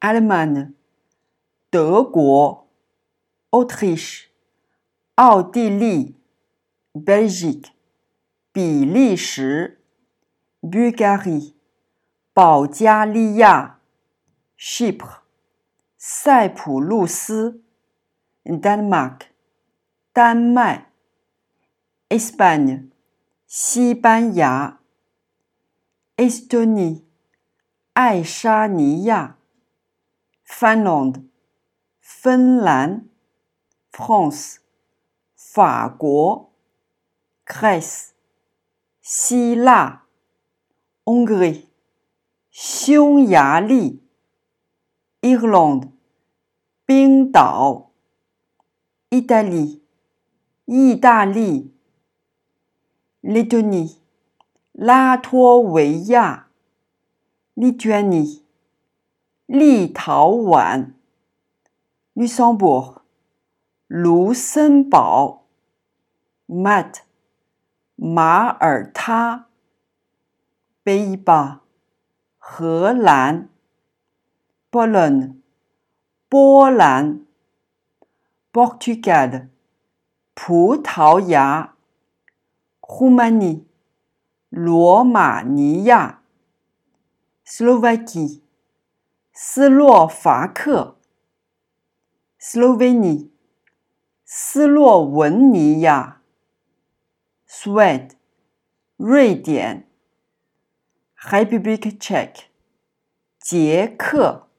Allemagne，德国；Autriche，奥地利；Belgique，比利时；Bulgarie，保加利亚；Chypre，塞浦路斯；Denmark，丹麦；Espagne，西班牙；Estonie，爱沙尼亚。Finlande, Finlande, France, Fago, Grèce, Silla, Hongrie, Xiongyali, Irlande, Bingdao, Italie, Italie, Lettonie, Latoya, Lituanie. 立陶宛，Luxembourg，卢森堡，Mat，马耳他，Beiba，荷兰，Poland，波兰，Portugal，葡萄牙，Romania，罗马尼亚，Slovakia。斯洛伐克 （Slovenia）、斯洛文尼亚，Swede，、瑞典 （Republic Czech）、捷克。